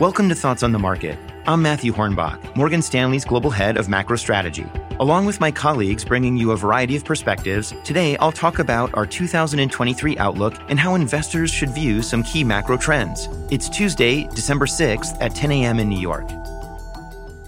Welcome to Thoughts on the Market. I'm Matthew Hornbach, Morgan Stanley's Global Head of Macro Strategy. Along with my colleagues bringing you a variety of perspectives, today I'll talk about our 2023 outlook and how investors should view some key macro trends. It's Tuesday, December 6th at 10 a.m. in New York.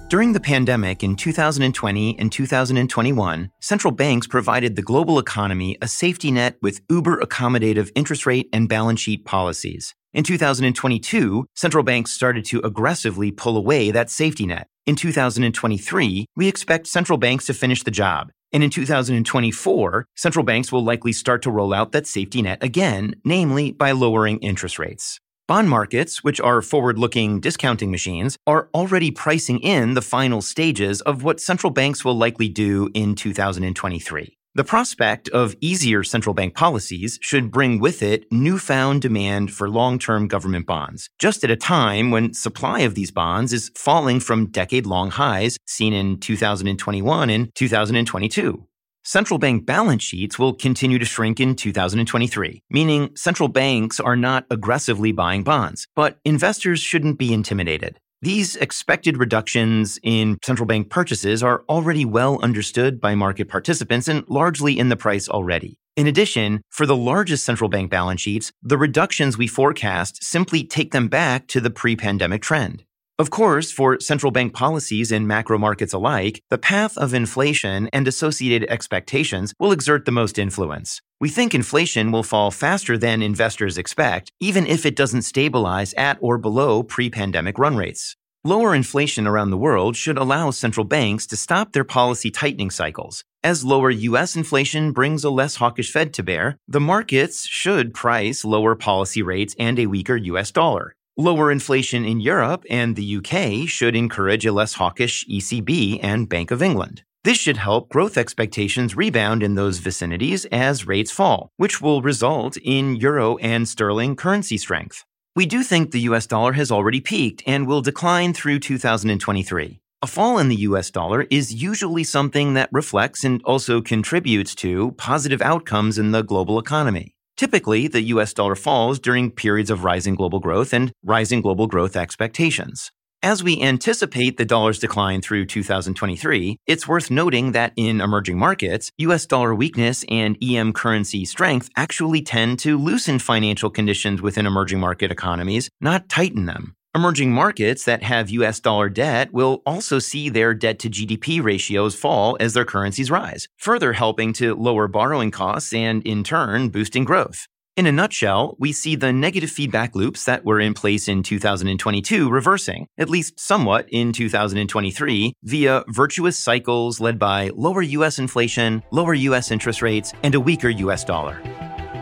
During the pandemic in 2020 and 2021, central banks provided the global economy a safety net with uber accommodative interest rate and balance sheet policies. In 2022, central banks started to aggressively pull away that safety net. In 2023, we expect central banks to finish the job. And in 2024, central banks will likely start to roll out that safety net again, namely by lowering interest rates. Bond markets, which are forward looking discounting machines, are already pricing in the final stages of what central banks will likely do in 2023. The prospect of easier central bank policies should bring with it newfound demand for long term government bonds, just at a time when supply of these bonds is falling from decade long highs seen in 2021 and 2022. Central bank balance sheets will continue to shrink in 2023, meaning central banks are not aggressively buying bonds, but investors shouldn't be intimidated. These expected reductions in central bank purchases are already well understood by market participants and largely in the price already. In addition, for the largest central bank balance sheets, the reductions we forecast simply take them back to the pre pandemic trend. Of course, for central bank policies in macro markets alike, the path of inflation and associated expectations will exert the most influence. We think inflation will fall faster than investors expect, even if it doesn't stabilize at or below pre pandemic run rates. Lower inflation around the world should allow central banks to stop their policy tightening cycles. As lower US inflation brings a less hawkish Fed to bear, the markets should price lower policy rates and a weaker US dollar. Lower inflation in Europe and the UK should encourage a less hawkish ECB and Bank of England. This should help growth expectations rebound in those vicinities as rates fall, which will result in euro and sterling currency strength. We do think the US dollar has already peaked and will decline through 2023. A fall in the US dollar is usually something that reflects and also contributes to positive outcomes in the global economy. Typically, the US dollar falls during periods of rising global growth and rising global growth expectations. As we anticipate the dollar's decline through 2023, it's worth noting that in emerging markets, US dollar weakness and EM currency strength actually tend to loosen financial conditions within emerging market economies, not tighten them. Emerging markets that have US dollar debt will also see their debt to GDP ratios fall as their currencies rise, further helping to lower borrowing costs and, in turn, boosting growth. In a nutshell, we see the negative feedback loops that were in place in 2022 reversing, at least somewhat in 2023, via virtuous cycles led by lower US inflation, lower US interest rates, and a weaker US dollar.